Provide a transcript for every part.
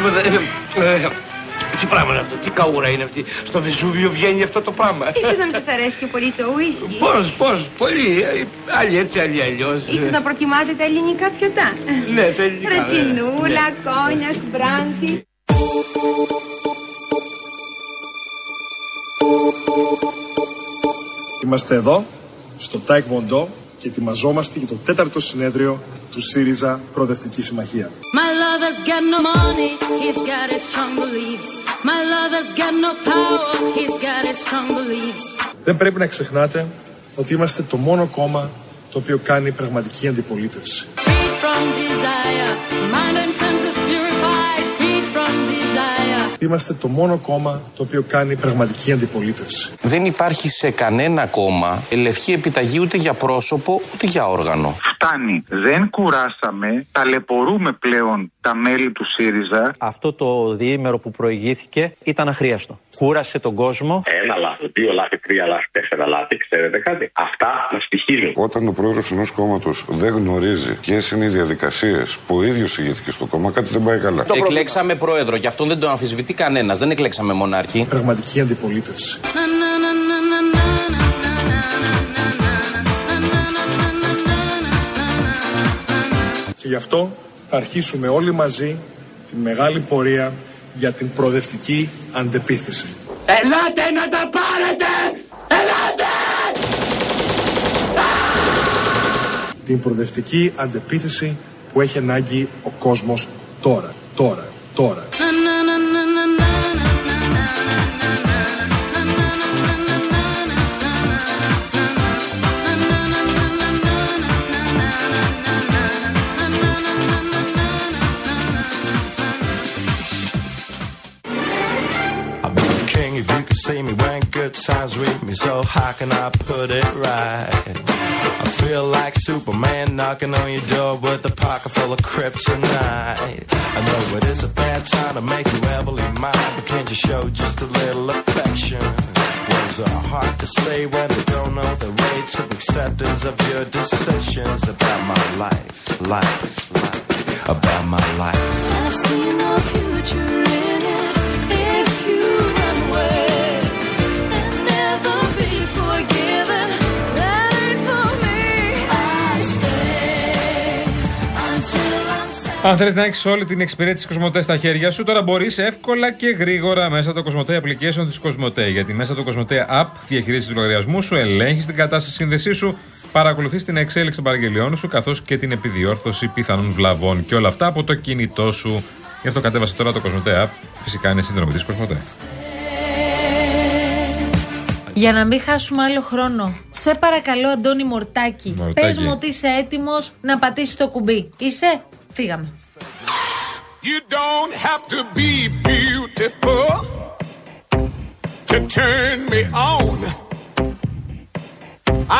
τίποτα. Ε, ε, τι πράγμα είναι αυτό, τι καούρα είναι αυτή; Στο Βεσούβιο βγαίνει αυτό το πράγμα. Ίσως να μην σας αρέσει και πολύ το ουίσκι. Πώς, πώς, πολύ. ε, Άλλοι έτσι, άλλοι αλλιώς. Ίσως να προτιμάτε τα ελληνικά πιοτά. Ναι, τα ελληνικά, ναι. Ρετινούλα, Ναι. κόνιακ, μπράντι. Είμαστε εδώ, στο Τάε Κβον Ντο και ετοιμαζόμαστε για το τέταρτο συνέδριο του ΣΥΡΙΖΑ Προοδευτική Συμμαχία. My lover's got no money, he's got his strong beliefs. My lover's got no power, he's got his strong beliefs. Δεν πρέπει να ξεχνάτε ότι είμαστε το μόνο κόμμα το οποίο κάνει πραγματική αντιπολίτευση. Freed from desire, mind and senses purified. Freed from desire. Είμαστε το μόνο κόμμα το οποίο κάνει πραγματική αντιπολίτευση. Δεν υπάρχει σε κανένα κόμμα λευκή επιταγή ούτε για πρόσωπο ούτε για όργανο. Φτάνει. Δεν κουράσαμε. Ταλαιπωρούμε πλέον τα μέλη του ΣΥΡΙΖΑ. Αυτό το διήμερο που προηγήθηκε ήταν αχρίαστο. Κούρασε τον κόσμο. Ένα λάθο, δύο λάθη, τρία λάθη, τέσσερα λάθη, ξέρετε κάτι. Αυτά μα στοιχίζουν. Όταν ο πρόεδρο ενό κόμματο δεν γνωρίζει ποιε είναι οι διαδικασίε που ο ίδιο ηγήθηκε στο κόμμα, κάτι δεν πάει καλά. Εκλέξαμε πρόεδρο και αυτό δεν το αμφισβητεί κανένα. Δεν εκλέξαμε μονάρχη. Πραγματική αντιπολίτευση. Γι' αυτό θα αρχίσουμε όλοι μαζί τη μεγάλη πορεία για την προοδευτική αντεπίθεση. Ελάτε να τα πάρετε! Ελάτε! Την προοδευτική αντεπίθεση που έχει ανάγκη ο κόσμος τώρα, τώρα, τώρα. If you can see me when good times with me. So how can I put it right? I feel like Superman knocking on your door with a pocket full of kryptonite. I know it is a bad time to make you heavily mine, but can't you show just a little affection? Words are hard to say when they don't know the way to acceptance of your decisions about my life, life, life, about my life. I see no future in it Αν θέλεις να έχεις όλη την εξυπηρέτηση Κοσμοτέ στα χέρια σου, τώρα μπορείς εύκολα και γρήγορα μέσα από το Κοσμοτέ application της Κοσμοτέ. Γιατί μέσα από το Κοσμοτέ app διαχειρίζει του λογαριασμού σου, ελέγχεις την κατάσταση σύνδεσή σου, παρακολουθείς την εξέλιξη των παραγγελιών σου, καθώς και την επιδιόρθωση πιθανών βλαβών και όλα αυτά από το κινητό σου. Γι' αυτό κατέβασε τώρα το Κοσμοτέ app. Φυσικά είναι συνδρομητή Κοσμοτέ. Για να μην χάσουμε άλλο χρόνο, σε παρακαλώ, Αντώνη Μορτάκη, Μορτάκη. πες μου ότι είσαι έτοιμος να πατήσεις το κουμπί. Είσαι, φύγαμε. You don't have to be beautiful to turn me on.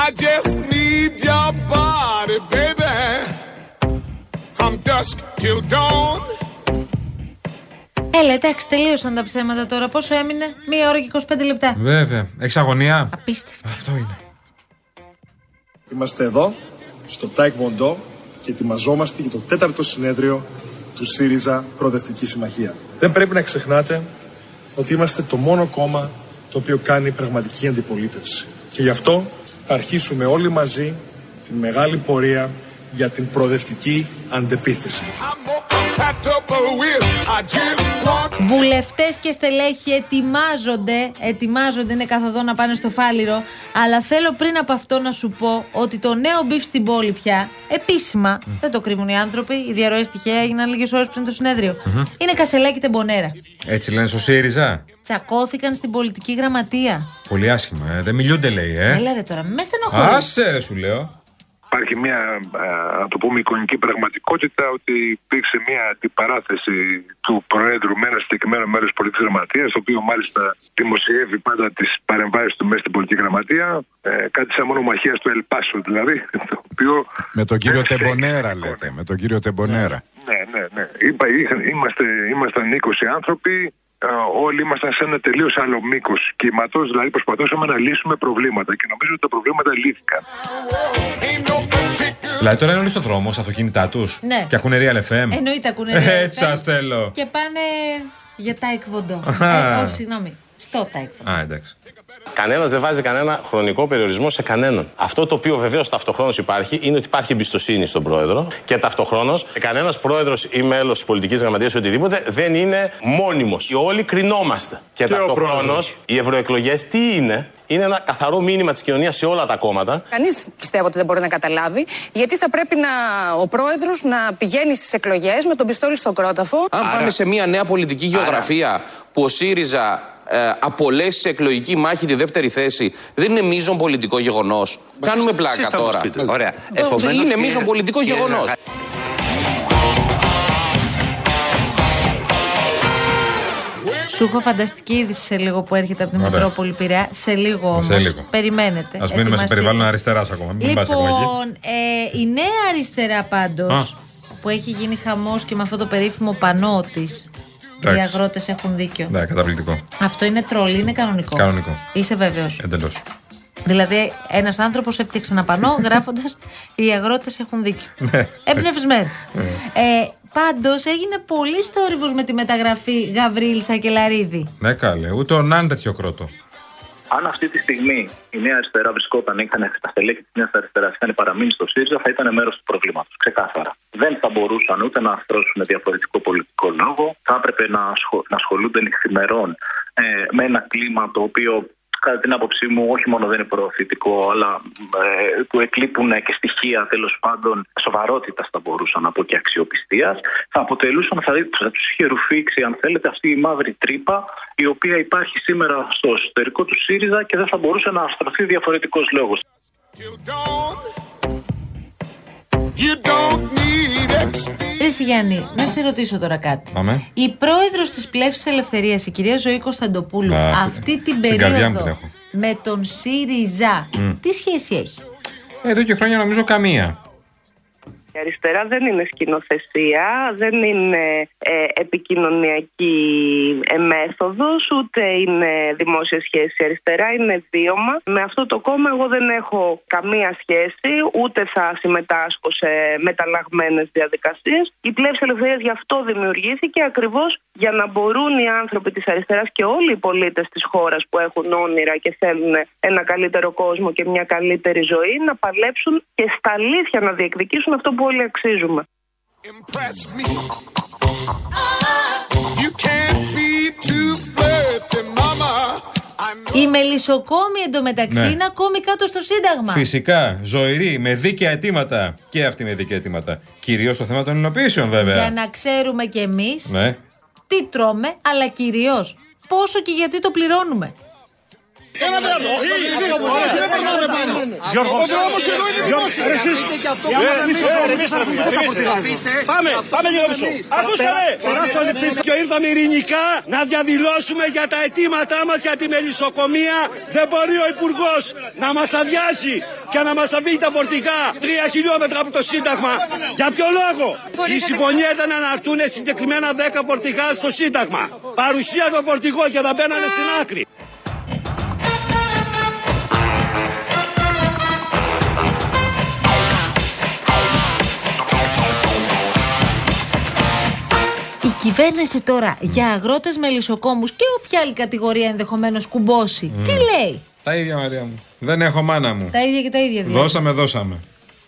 I just need your body, baby, from dusk till dawn. Έλα, εντάξει, τελείωσαν τα ψέματα τώρα. Πόσο έμεινε, Μία ώρα και 25 λεπτά. Βέβαια. Έχεις αγωνία; Απίστευτο. Αυτό είναι. Είμαστε εδώ, στο Τάικ Βοντό και ετοιμαζόμαστε για το τέταρτο συνέδριο του ΣΥΡΙΖΑ Προοδευτική Συμμαχία. Δεν πρέπει να ξεχνάτε ότι είμαστε το μόνο κόμμα το οποίο κάνει πραγματική αντιπολίτευση. Και γι' αυτό θα αρχίσουμε όλοι μαζί τη μεγάλη πορεία για την προοδευτική αντεπίθεση. I'm more compatible with. I just want Βουλευτές και στελέχη ετοιμάζονται, ετοιμάζονται, είναι καθοδόν να πάνε στο φάληρο. Αλλά θέλω πριν από αυτό να σου πω ότι το νέο beef στην πόλη πια, επίσημα, δεν το κρύβουν οι άνθρωποι, οι διαρροές τυχαία έγιναν λίγες ώρες πριν το συνέδριο. Είναι Κασσελάκη Τεμπονέρα. Έτσι λένε στο ΣΥΡΙΖΑ. Τσακώθηκαν στην πολιτική γραμματεία. Πολύ άσχημα, ε. Δεν μιλούνται, λέει, ε. Έλα ρε τώρα, μην μες στενοχωρείς. Άσε, ρε, σου λέω. Υπάρχει μια, α, να το πούμε, εικονική πραγματικότητα ότι υπήρξε μια αντιπαράθεση του Προέδρου με ένα συγκεκριμένο μέρος της πολιτικής γραμματείας, το οποίο μάλιστα δημοσιεύει πάντα τις παρεμβάσεις του μέσα στην πολιτική γραμματεία. Ε, κάτι σαν μονομαχία του Ελπάσου δηλαδή. Το οποίο Με τον κύριο δεν φταίει Τεμπονέρα κανένα. λέτε. Με τον κύριο Τεμπονέρα. Ναι, ναι, ναι. Είπα, είχαν- είμαστε, ήμασταν 20 άνθρωποι. Ε, όλοι ήμασταν σε ένα τελείως άλλο μήκος κύματος, δηλαδή προσπαθούσαμε να λύσουμε προβλήματα και νομίζω ότι τα προβλήματα λύθηκαν. Δηλαδή τώρα είναι όλοι στο δρόμο, στα αυτοκίνητά τους. Ναι. Και ακούνε Real FM. Εννοείται ακούνε. Έτσι FM σας θέλω. Και πάνε για Τάε Κβον Ντο. Αχα. ε, όχι, συγγνώμη. Στο Τάε Κ Α, εντάξει. Κανένας δεν βάζει κανένα χρονικό περιορισμό σε κανέναν. Αυτό το οποίο βεβαίως ταυτοχρόνως υπάρχει είναι ότι υπάρχει εμπιστοσύνη στον πρόεδρο και ταυτοχρόνως κανένας πρόεδρος ή μέλος της πολιτικής γραμματείας ή οτιδήποτε δεν είναι μόνιμος. Όλοι κρινόμαστε. Και, Και ο ταυτοχρόνως πρόεδρος. οι ευρωεκλογές τι είναι; Είναι ένα καθαρό μήνυμα της κοινωνίας σε όλα τα κόμματα. Κανείς πιστεύω ότι δεν μπορεί να καταλάβει, γιατί θα πρέπει να, ο πρόεδρος να πηγαίνει στις εκλογές με τον πιστόλι στον κρόταφο. Αν πάμε σε μια νέα πολιτική γεωγραφία που ο ΣΥΡΙΖΑ ε, απολέσει σε εκλογική μάχη τη δεύτερη θέση, δεν είναι μείζον πολιτικό γεγονός. Κάνουμε πλάκα εσείς θα μας τώρα. πείτε. Ωραία. Ε, Επομένως, είναι κύριε- μείζον πολιτικό κύριε γεγονός. Ζαχαρη- Σου έχω φανταστική είδηση σε λίγο που έρχεται από τη Ωραία. Μητρόπολη Πειραιά. Σε λίγο όμως. Σε λίγο. Περιμένετε. Α μείνουμε σε Ετοιμαστείτε. περιβάλλον αριστεράς ακόμα. Μην πας ακόμα εκεί. Λοιπόν, ε, η νέα αριστερά πάντως Α. που έχει γίνει χαμός και με αυτό το περίφημο πανό της. Οι Εντάξει. αγρότες έχουν δίκιο. Ναι, καταπληκτικό. Αυτό είναι τρολ, είναι κανονικό. Κανονικό. Είσαι βέβαιος. Εντελώς. Δηλαδή, ένας άνθρωπος έφτιαξε ένα πανό γράφοντας Οι αγρότες έχουν δίκιο. Ναι. Εμπνευσμένο. ε, Πάντως έγινε πολύ θόρυβο με τη μεταγραφή Γαβρίλ Σακελαρίδη. Ναι, καλέ. Ούτε ο Ναν τέτοιο κρότο. Αν αυτή τη στιγμή η Νέα Αριστερά βρισκόταν, είχαν τα στελέχη της Νέας Αριστεράς, είχαν παραμείνει στο ΣΥΡΙΖΑ, θα ήταν μέρος του προβλήματος. Ξεκάθαρα. Δεν θα μπορούσαν ούτε να αρθρώσουν διαφορετικό πολιτικό λόγο. Θα έπρεπε να, ασχο- να ασχολούνται νυχθημερών ε, με ένα κλίμα το οποίο κατά την άποψή μου όχι μόνο δεν είναι προωθητικό, αλλά ε, του εκλείπουν και στοιχεία τέλος πάντων σοβαρότητας θα μπορούσα να πω και αξιοπιστίας. Θα αποτελούσαν, θα, θα τους είχε ρουφήξει, αν θέλετε, αυτή η μαύρη τρύπα η οποία υπάρχει σήμερα στο εσωτερικό του ΣΥΡΙΖΑ και δεν θα μπορούσε να αστραφεί διαφορετικός λόγος. Ρε Γιάννη, να σε ρωτήσω τώρα κάτι. Πάμε. Η πρόεδρος της Πλεύσης Ελευθερίας, η κυρία Ζωή Κωνσταντοπούλου, Α, αυτή την στην καρδιά μου την περίοδο έχω. με τον ΣΥΡΙΖΑ, Μμ. τι σχέση έχει; Εδώ και χρόνια νομίζω καμία. Η αριστερά δεν είναι σκηνοθεσία, δεν είναι ε, επικοινωνιακή ε, μέθοδος, ούτε είναι δημόσια σχέση. Η αριστερά είναι βίωμα. Με αυτό το κόμμα εγώ δεν έχω καμία σχέση, ούτε θα συμμετάσχω σε μεταλλαγμένες διαδικασίες. Η πλεύση ελευθερίας γι' αυτό δημιουργήθηκε ακριβώς για να μπορούν οι άνθρωποι της αριστεράς και όλοι οι πολίτες της χώρας που έχουν όνειρα και θέλουν ένα καλύτερο κόσμο και μια καλύτερη ζωή να παλέψουν και στα αλήθεια να διεκδικήσουν αυτό που όλοι αξίζουμε. Η Μελισσοκόμη εντωμεταξύ Ναι. είναι ακόμη κάτω στο Σύνταγμα. Φυσικά, ζωηρή, με δίκαια αιτήματα. Και αυτή με δίκαια αιτήματα. Κυρίως το θέμα των υλοποιήσεων, βέβαια. Για να ξέρουμε κι εμείς Ναι. τι τρώμε, αλλά κυρίως πόσο και γιατί το πληρώνουμε. Ένα τρίτο. Όχι, δεν περνάμε πάνω. Γιώργος, Ο δρόμος εδώ είναι Γιώργος, δημόσιος. ρε, εσείς. Πάμε, πάμε λίγο πίσω. Ακούσαμε. Και ήρθαμε ειρηνικά να διαδηλώσουμε για τα αιτήματά μας για τη μελισσοκομεία. Δεν μπορεί ο Υπουργός να μας αδειάσει και να μας αφήνει τα φορτικά τρία χιλιόμετρα από το Σύνταγμα. Για ποιο λόγο; Η συμφωνία ήταν να αναρτούν συγκεκριμένα 10 φορτικά στο Σύνταγμα. Παρουσία των φορτικών και θα μπαίνανε στην άκρη. Κυβέρνηση τώρα για αγρότες μελισσοκόμους και όποια άλλη κατηγορία ενδεχομένως κουμπώσει. Τι λέει; Τα ίδια, Μαρία μου. Δεν έχω μάνα μου. Τα ίδια και τα ίδια δηλαδή. Δώσαμε, δώσαμε.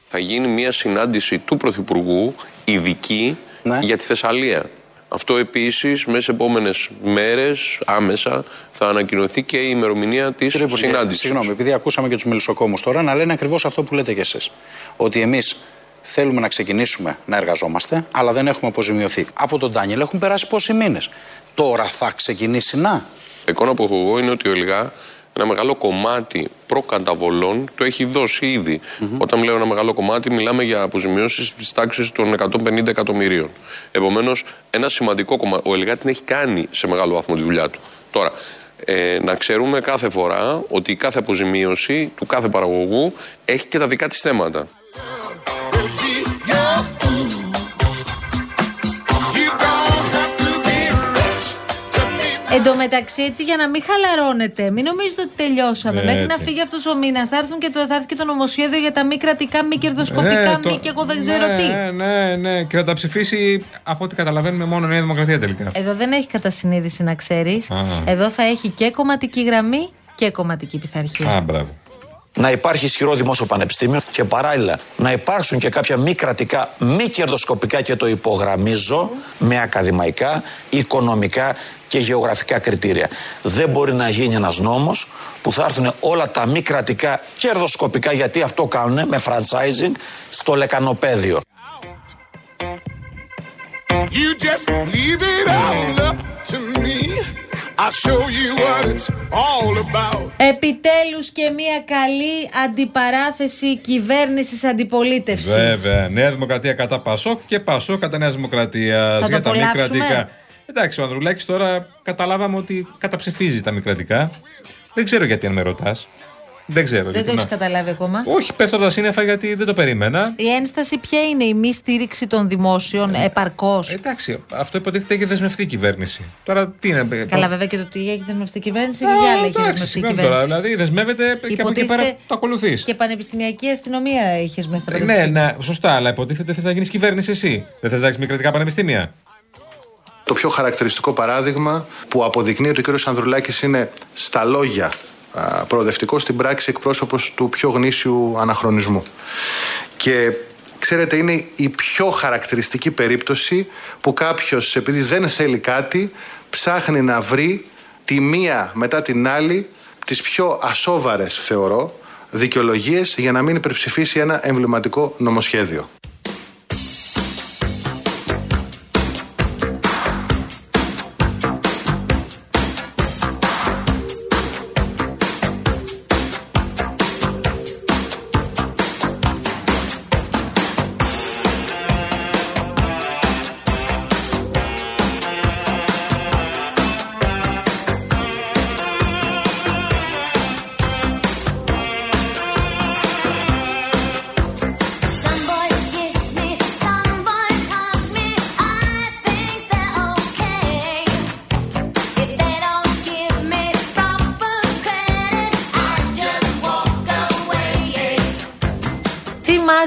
θα γίνει μια συνάντηση του Πρωθυπουργού ειδική για τη Θεσσαλία. Αυτό επίσης μέσα σε επόμενες μέρες άμεσα θα ανακοινωθεί και η ημερομηνία της Κύριε Υπουργέ, συνάντησης. Συγγνώμη, επειδή ακούσαμε και τους μελισσοκόμους τώρα να λένε ακριβώς αυτό που λέτε κι εσείς. Ότι εμείς θέλουμε να ξεκινήσουμε να εργαζόμαστε, αλλά δεν έχουμε αποζημιωθεί. Από τον Ντάνιελ έχουν περάσει πόσοι μήνες. Τώρα θα ξεκινήσει να. εικόνα που έχω εγώ είναι ότι ο ΕΛΓΑ ένα μεγάλο κομμάτι προκαταβολών το έχει δώσει ήδη. Όταν λέω ένα μεγάλο κομμάτι, μιλάμε για αποζημιώσεις της τάξης των 150 εκατομμυρίων. Επομένως, ένα σημαντικό κομμάτι. Ο ΕΛΓΑ την έχει κάνει σε μεγάλο βαθμό τη δουλειά του. Τώρα, ε, να ξέρουμε κάθε φορά ότι η κάθε αποζημίωση του κάθε παραγωγού έχει και τα δικά της θέματα. Εν τω μεταξύ, έτσι για να μην χαλαρώνετε, μην νομίζετε ότι τελειώσαμε. Ε, Μέχρι να έτσι. φύγει αυτός ο μήνας, θα, έρθουν και το, θα έρθει και το νομοσχέδιο για τα μη κρατικά, μη κερδοσκοπικά, Ε, μη το- και εγώ δεν ξέρω ναι, τι. Ναι, ναι, και θα τα ψηφίσει από ό,τι καταλαβαίνουμε μόνο η Νέα Δημοκρατία τελικά. Εδώ δεν έχει κατά συνείδηση να ξέρεις. Α. Εδώ θα έχει και κομματική γραμμή και κομματική πειθαρχία. Α, μπράβο. Να υπάρχει ισχυρό δημόσιο πανεπιστήμιο και παράλληλα να υπάρξουν και κάποια μη κρατικά, μη κερδοσκοπικά και το υπογραμμίζω με ακαδημαϊκά, οικονομικά και γεωγραφικά κριτήρια. Δεν μπορεί να γίνει ένας νόμος που θα έρθουν όλα τα μη κρατικά κερδοσκοπικά γιατί αυτό κάνουν με franchising στο λεκανοπέδιο. You just leave it all up to me. I'll show you what it's all about. Επιτέλους και μια καλή αντιπαράθεση κυβέρνησης αντιπολίτευσης. Βέβαια. Νέα Δημοκρατία κατά Πασόκ και Πασόκ κατά Νέα Δημοκρατία. Θα το Για τα μη απολαύσουμε; κρατικά. Εντάξει, ο Ανδρουλάκης τώρα καταλάβαμε ότι καταψηφίζει τα μη κρατικά. Δεν ξέρω γιατί αν με ρωτάς. Δεν ξέρω. Δεν γιατί το να- έχει καταλάβει ακόμα. Όχι, πέφτω τα σύννεφα γιατί δεν το περίμενα. Η ένσταση ποια είναι η μη στήριξη των δημόσιων επαρκώς; Εντάξει, αυτό υποτίθεται έχει δεσμευτεί η κυβέρνηση. Τώρα τι είναι. Καλά, βέβαια και το τι έχει δεσμευτεί η κυβέρνηση Α, και για άλλα έχει εντάξει, δεσμευτεί η συγγνώμη κυβέρνηση. τώρα. Δηλαδή δεσμεύεται και από εκεί Υποτίθεται πέρα το ακολουθείς. Και πανεπιστημιακή αστυνομία είχες μέσα στα Ναι, πανεπιστήμια. ναι, σωστά, αλλά υποτίθεται θες να γίνεις κυβέρνηση εσύ. Δεν θες να έχεις μη κρατικά πανεπιστήμια. Το πιο χαρακτηριστικό παράδειγμα που αποδεικνύει ότι ο κ. Ανδρουλάκης είναι στα λόγια α, προοδευτικός, στην πράξη εκπρόσωπος του πιο γνήσιου αναχρονισμού. Και ξέρετε είναι η πιο χαρακτηριστική περίπτωση που κάποιος επειδή δεν θέλει κάτι ψάχνει να βρει τη μία μετά την άλλη τις πιο ασόβαρες θεωρώ δικαιολογίες για να μην υπερψηφίσει ένα εμβληματικό νομοσχέδιο.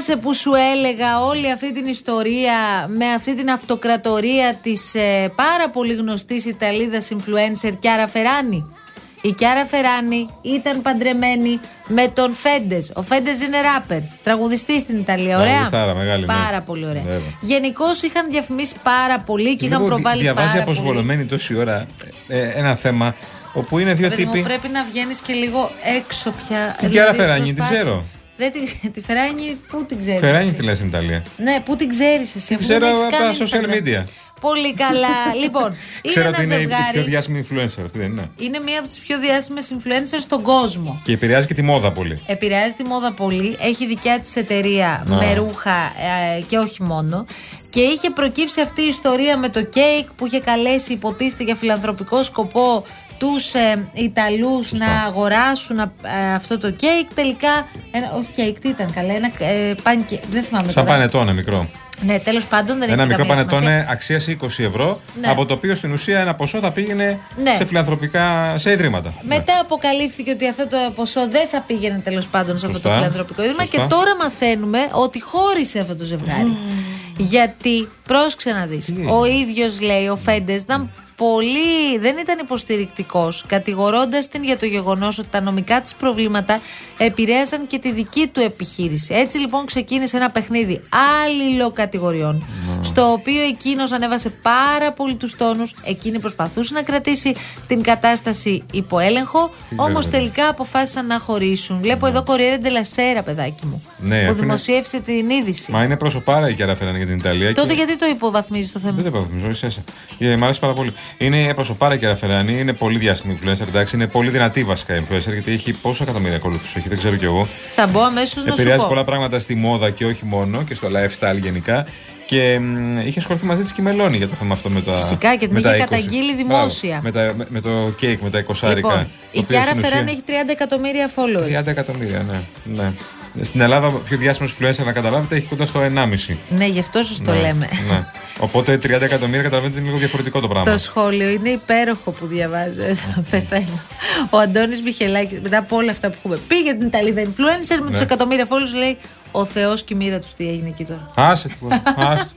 Θυμάσαι που σου έλεγα όλη αυτή την ιστορία με αυτή την αυτοκρατορία της ε, πάρα πολύ γνωστής Ιταλίδας influencer Κιάρα Φεράνη. Η Κιάρα Φεράνη ήταν παντρεμένη με τον Φέντες. Ο Φέντες είναι ράπερ, τραγουδιστής στην Ιταλία. Ωραία; Τραγουδιστάρα, μεγάλη, ναι. Πάρα πολύ ωραία. Βέβαια. Γενικώς είχαν διαφημίσει πάρα πολύ και είχαν Λίγο προβάλει διαβάζει πάρα πολύ. αποσβολωμένη τόση ώρα ε, ένα θέμα όπου είναι δύο Παιδί μου, τύποι. πρέπει να βγαίνεις και λίγο έξω πια. Την Κιάρα Δηλαδή, Φεράνη, την προσπάθησε. ξέρω. Δεν τη, τη Φεράνη, πού την ξέρεις. Φεράνη τη λες στην Ιταλία. Ναι, πού την ξέρεις εσύ. Την αφού δεν ξέρω έχεις από τα κάνει social Instagram. media. Πολύ καλά. λοιπόν, είναι Ξέρω ένα ότι είναι η ζευγάρι. πιο διάσημη influencer αυτή, δεν είναι. Είναι μία από τις πιο διάσημες influencers στον κόσμο. Και επηρεάζει και τη μόδα πολύ. Επηρεάζει τη μόδα πολύ. Έχει δικιά της εταιρεία Να. με ρούχα ε, και όχι μόνο. Και είχε προκύψει αυτή η ιστορία με το κέικ που είχε καλέσει υποτίθεται για φιλανθρωπικό σκοπό τους ε, Ιταλούς να αγοράσουν ε, αυτό το κέικ τελικά, όχι κέικ τι ήταν καλά, ένα ε, δεν θυμάμαι Σαν πανετόνε μικρό. Ναι, τέλος πάντων δεν Ένα μικρό πανετόνε αξίας 20 ευρώ, ναι. από το οποίο στην ουσία ένα ποσό θα πήγαινε ναι. σε φιλανθρωπικά σε ιδρύματα. Ναι. Μετά ναι. αποκαλύφθηκε ότι αυτό το ποσό δεν θα πήγαινε τέλος πάντων σε Σωστά. αυτό το φιλανθρωπικό ίδρυμα Σωστά. και τώρα μαθαίνουμε ότι χώρισε αυτό το ζευγάρι. Mm. Γιατί, πρόσεξε να δεις, ο ίδιος λέει ο Φέντες ήταν πολύ. δεν ήταν υποστηρικτικός, κατηγορώντας την για το γεγονός ότι τα νομικά της προβλήματα επηρέαζαν και τη δική του επιχείρηση. Έτσι λοιπόν ξεκίνησε ένα παιχνίδι αλληλοκατηγοριών, στο οποίο εκείνος ανέβασε πάρα πολύ τους τόνους. Εκείνη προσπαθούσε να κρατήσει την κατάσταση υπό έλεγχο, Τι όμως λέγατε. τελικά αποφάσισαν να χωρίσουν. Βλέπω εδώ Κοριέρε Ντελασέρα, παιδάκι μου. Ναι, που αφού είναι- δημοσίευσε την είδηση. Μα είναι προσωπάρα η Κιάρα Φεράνη για την Ιταλία. Τότε και... γιατί το υποβαθμίζεις το θέμα; Δεν το υποβαθμίζω, είσαι ίσα. Ε, μ' αρέσει πάρα πολύ. Είναι προσωπάρα η Κιάρα Φεράνη, είναι πολύ διάσημη influencer, εντάξει, είναι πολύ δυνατή βασικά influencer, γιατί έχει πόσα εκατομμύρια ακολούθους έχει, δεν ξέρω κι εγώ. Θα μπω αμέσως να σου Επηρεάζει πω. πολλά πράγματα στη μόδα και όχι μόνο και στο lifestyle γενικά. Και μ, είχε ασχοληθεί μαζί της και η Μελώνη για το θέμα αυτό με τα. Φυσικά και την με τα είχε 20. καταγγείλει Μπράβο, δημόσια. με, τα, με, με το κέικ, με τα 20 Λοιπόν, η Κιάρα Φεράνη Φεράνη έχει 30 εκατομμύρια followers. 30 εκατομμύρια, ναι. ναι. Στην Ελλάδα, ο πιο διάσημο influencer να καταλάβετε έχει κοντά στο 1,5. Ναι, γι' αυτό σας το Ναι, λέμε. Ναι. Οπότε 30 εκατομμύρια καταλαβαίνετε είναι λίγο διαφορετικό το πράγμα. Το σχόλιο είναι υπέροχο που διαβάζω εδώ. Πεθαίνω. Ο Αντώνης Μιχελάκης, μετά από όλα αυτά που έχουμε πει για την Ιταλίδα influencer με Ναι. του εκατομμύρια φόλου, λέει Ο Θεός και η μοίρα τους τι έγινε εκεί τώρα. Άσε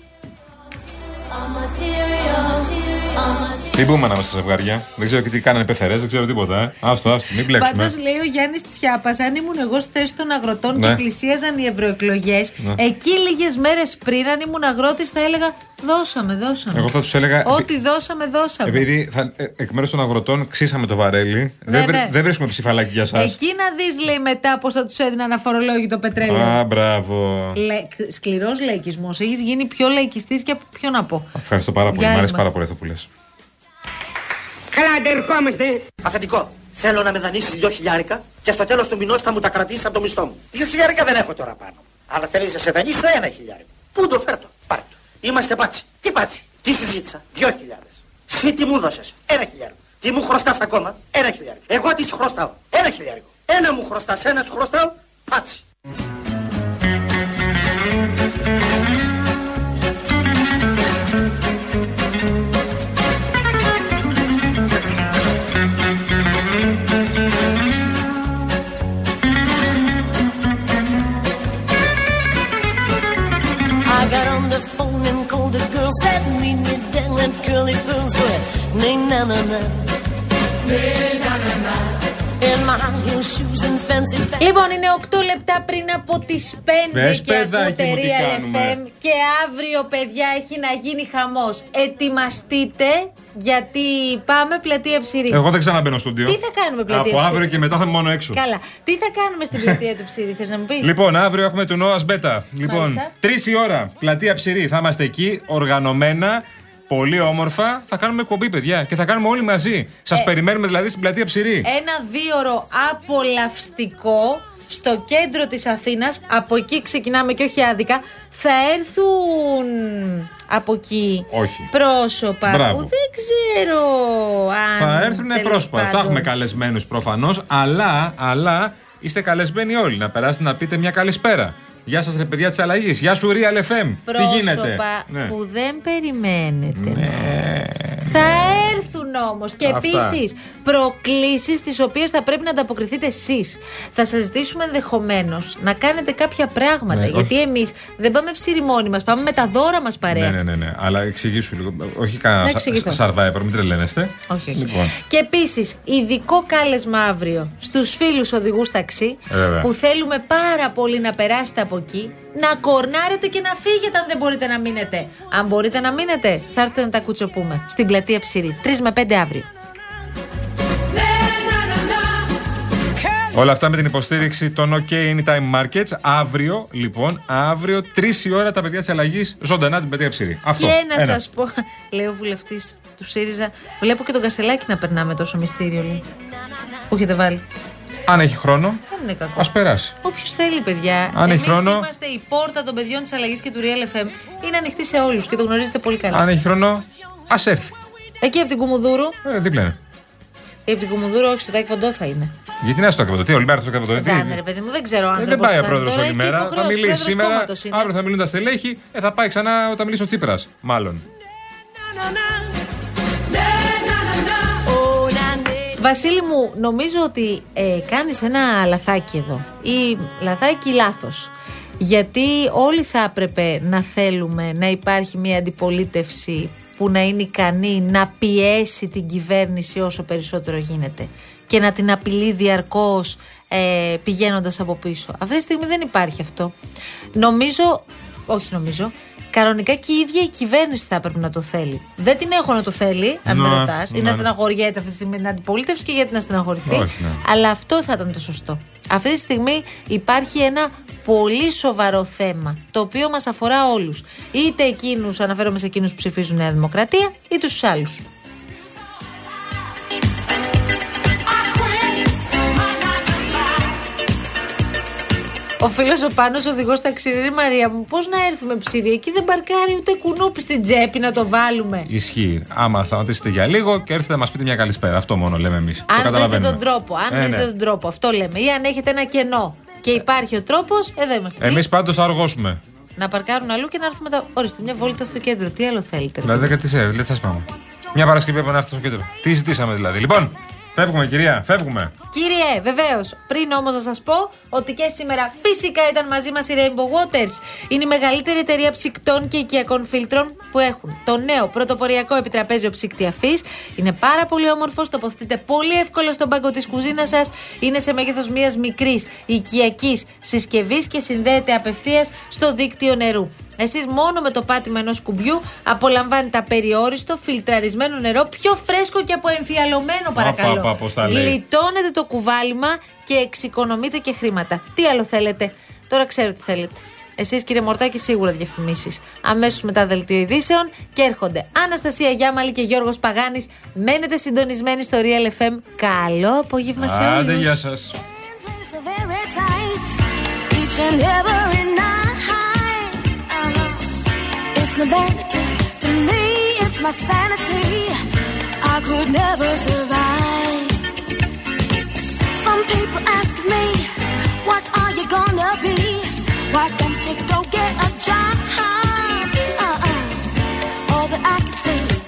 τίποτα. Άσε. Τι πούμε να είμαστε ζευγάρια. Δεν ξέρω και τι κάνανε πεθερές, δεν ξέρω τίποτα. Ε. Άστο, άστο, μην μπλέξουμε. Πάντως λέει ο Γιάννης Τσιάπας, αν ήμουν εγώ στη θέση των αγροτών Ναι. και πλησίαζαν οι ευρωεκλογές, Ναι. εκεί λίγες μέρες πριν, αν ήμουν αγρότης, θα έλεγα Δώσαμε, δώσαμε. Εγώ θα τους έλεγα. Ό,τι δώσαμε, δώσαμε. Επειδή θα, ε, εκ μέρους των αγροτών ξύσαμε το βαρέλι. Ναι, δεν, βρι- ναι. δεν βρίσκουμε ψηφαλάκι για εσά. Εκεί να δεις, λέει μετά, πώς θα τους έδιναν αφορολόγητο πετρέλαιο. Α, μπράβο. Λε, Σκληρός λαϊκισμός. Έχεις γίνει πιο λαϊκιστής και από ποιο να πω. Ευχαριστώ πάρα πολύ. Μ' Διάλειμμα. αρέσει πάρα πολύ αυτό που λες. Καλά, ερχόμαστε. Αφεντικό, θέλω να με δανείσεις δυο χιλιάρικα και στο τέλος του μηνός θα μου τα κρατήσεις από το μισθό μου. Δύο χιλιάρικα δεν έχω τώρα πάνω. Αλλά θέλεις να σε δανείσω ένα χιλιάρικο. Πού το φέρτο, πάρ' το. Είμαστε πάτσι. Τι πάτσι, τι σου ζήτησα, δυο χιλιάδες. Συ τι μου δώσες, ένα χιλιάρικο. Τι μου χρωστάς ακόμα, ένα χιλιάρικο. Εγώ τι σου χρωστάω, ένα χιλιάρικο. Ένα μου χρωστάς, ένας σου χρωστάω, πάτσι. Down at Curly Pearl's where nay na na na. In my high heel shoes and fancy bags. Λοιπόν, είναι 8 λεπτά πριν από τις 5 Πες, και παιδάκι ακούτε μου, τι Real κάνουμε. FM. Και αύριο, παιδιά, έχει να γίνει χαμός. Ετοιμαστείτε, γιατί πάμε πλατεία ψηρή. Εγώ δεν ξαναμπαίνω στο Τι θα κάνουμε πλατεία Από ψηρή; αύριο και μετά θα είμαι μόνο έξω. Καλά. Τι θα κάνουμε στην πλατεία του ψηρή, θες να μου πεις; Λοιπόν, αύριο έχουμε το Νόα Μπέτα. Λοιπόν, Μάλιστα. τρεις η ώρα, πλατεία ψηρή. Θα είμαστε εκεί, οργανωμένα, πολύ όμορφα. Θα κάνουμε εκπομπή, παιδιά. Και θα κάνουμε όλοι μαζί. Σας Ε. περιμένουμε δηλαδή στην πλατεία ψηρή. Ένα δίωρο απολαυστικό στο κέντρο της Αθήνας. Από εκεί ξεκινάμε και όχι άδικα. Θα έρθουν από εκεί Όχι. πρόσωπα Μπράβο. που δεν ξέρω αν. Θα έρθουν τέλος πρόσωπα. Θα πάντων. έχουμε καλεσμένους προφανώς, αλλά, αλλά είστε καλεσμένοι όλοι. Να περάσετε να πείτε μια καλησπέρα. Γεια σας, ρε παιδιά της αλλαγής. Γεια σου, Real FM. Τι γίνεται; Πρόσωπα Ναι. που δεν περιμένετε. Θα έρθουν όμω. Και Αυτά. επίσης προκλήσεις τις οποίες θα πρέπει να ανταποκριθείτε εσείς. Θα σας ζητήσουμε ενδεχομένως να κάνετε κάποια πράγματα. Ναι, γιατί εμείς δεν πάμε ψήρι μόνοι μας, πάμε με τα δώρα μας παρέα. Ναι, ναι, ναι, ναι. Αλλά εξηγήσου λίγο. Όχι Να κανένα εξηγηθώ. σα- survivor, μην τρελαίνεστε. Όχι, όχι. Λοιπόν. Και επίσης, ειδικό κάλεσμα αύριο στους φίλους οδηγούς ταξί Ε, βέβαια. που θέλουμε πάρα πολύ να περάσετε από εκεί, να κορνάρετε και να φύγετε αν δεν μπορείτε να μείνετε. Αν μπορείτε να μείνετε, θα έρθετε να τα κουτσοπούμε στην πλατεία Ψηρή. 3 με 5 αύριο. Όλα αυτά με την υποστήριξη των OK Anytime Markets. Αύριο, λοιπόν, αύριο, 3 η ώρα τα παιδιά της αλλαγής ζωντανά την παιδιά ψηρή. Αυτό. Και να Ένα. σας πω, λέει ο βουλευτής του ΣΥΡΙΖΑ, βλέπω και τον Κασελάκη να περνάμε τόσο μυστήριο, λέει. Που έχετε βάλει. Αν έχει χρόνο, Δεν είναι κακό. ας περάσει. Όποιος θέλει, παιδιά. Αν έχει Εμείς χρόνο. είμαστε η πόρτα των παιδιών της αλλαγής και του Real FM. Είναι ανοιχτή σε όλους και το γνωρίζετε πολύ καλά. Αν έχει χρόνο, ας έρθει. Εκεί από την Κουμουδούρου. Ε, δίπλα είναι. Ή από την Κουμουδούρου, όχι στο Τάκη Βοντόφα είναι. Γιατί να στο έκαβε τι, όλη μέρα στο έκαβε Δεν είναι, ρε παιδί μου, δεν ξέρω αν Ε, δεν πάει ο πρόεδρος όλη μέρα. Θα μιλήσει σήμερα. Είναι. Αύριο θα μιλούν τα στελέχη. Ε, θα πάει ξανά όταν μιλήσει ο Τσίπρας. Μάλλον. Βασίλη μου, νομίζω ότι ε, κάνεις ένα λαθάκι εδώ. Ή λαθάκι λάθος. Γιατί όλοι θα έπρεπε να θέλουμε να υπάρχει μια αντιπολίτευση που να είναι ικανή να πιέσει την κυβέρνηση όσο περισσότερο γίνεται και να την απειλεί διαρκώς ε, πηγαίνοντας από πίσω. Αυτή τη στιγμή δεν υπάρχει αυτό. Νομίζω, όχι νομίζω, κανονικά και η ίδια η κυβέρνηση θα έπρεπε να το θέλει. Δεν την έχω να το θέλει, αν με Ναι, ρωτάς, ή ναι, να ναι. στεναχωριέται αυτή τη στιγμή την αντιπολίτευση και γιατί να στεναχωρηθεί. Όχι, ναι. Αλλά αυτό θα ήταν το σωστό. Αυτή τη στιγμή υπάρχει ένα πολύ σοβαρό θέμα, το οποίο μας αφορά όλους. Είτε εκείνους, αναφέρομαι σε εκείνους που ψηφίζουν Νέα Δημοκρατία, είτε στους άλλους. Ο φίλος ο Πάνος οδηγός ταξιδιώτη Μαρία μου, πώς να έρθουμε ψήρι, εκεί δεν παρκάρει ούτε κουνούπι στην τσέπη να το βάλουμε. Ισχύει. Άμα σταματήσετε για λίγο και έρθετε να μας πείτε μια καλησπέρα. Αυτό μόνο λέμε εμείς. Αν βρείτε τον τρόπο, αν Ε, βρείτε ναι. τον τρόπο, αυτό λέμε. Ή αν έχετε ένα κενό. Και υπάρχει ο τρόπος, εδώ είμαστε. Εμείς πάντως θα αργώσουμε. Να παρκάρουν αλλού και να έρθουμε μετά. Ορίστε, μια βόλτα στο κέντρο. Τι άλλο θέλετε. ρε Δηλαδή, κάτι σε, δηλαδή θα σπάμε. Μια Παρασκευή πρέπει να έρθει στο κέντρο. Τι ζητήσαμε δηλαδή. Λοιπόν, φεύγουμε κυρία, φεύγουμε. Κύριε, βεβαίως. Πριν όμως να σας πω ότι και σήμερα φυσικά ήταν μαζί μας η Rainbow Waters. Είναι η μεγαλύτερη εταιρεία ψυκτών και οικιακών φίλτρων που έχουν το νέο πρωτοποριακό επιτραπέζιο ψύκτη αφής. Είναι πάρα πολύ όμορφος, τοποθετείται πολύ εύκολα στον πάγκο της κουζίνας σας. Είναι σε μέγεθος μιας μικρής οικιακής συσκευής και συνδέεται απευθείας στο δίκτυο νερού. Εσείς μόνο με το πάτημα ενός κουμπιού απολαμβάνετε απεριόριστο, φιλτραρισμένο νερό, πιο φρέσκο και αποεμφιαλωμένο παρακαλώ. πα, πώς τα λέει. Γλιτώνετε το κουβάλιμα και εξοικονομείτε και χρήματα. Τι άλλο θέλετε; Τώρα ξέρω τι θέλετε. Εσείς κύριε Μορτάκη σίγουρα διαφημίσεις. Αμέσως μετά δελτίο ειδήσεων και έρχονται Αναστασία Γιάμαλη και Γιώργος Παγάνης. Μένετε συντονισμένοι στο Real FM. Καλό απόγευμα σε όλους. Άντε, γεια σας. No vanity to me, it's my sanity. I could never survive. Some people ask me, What are you gonna be? Why don't you go get a job? Uh-uh. All that I can say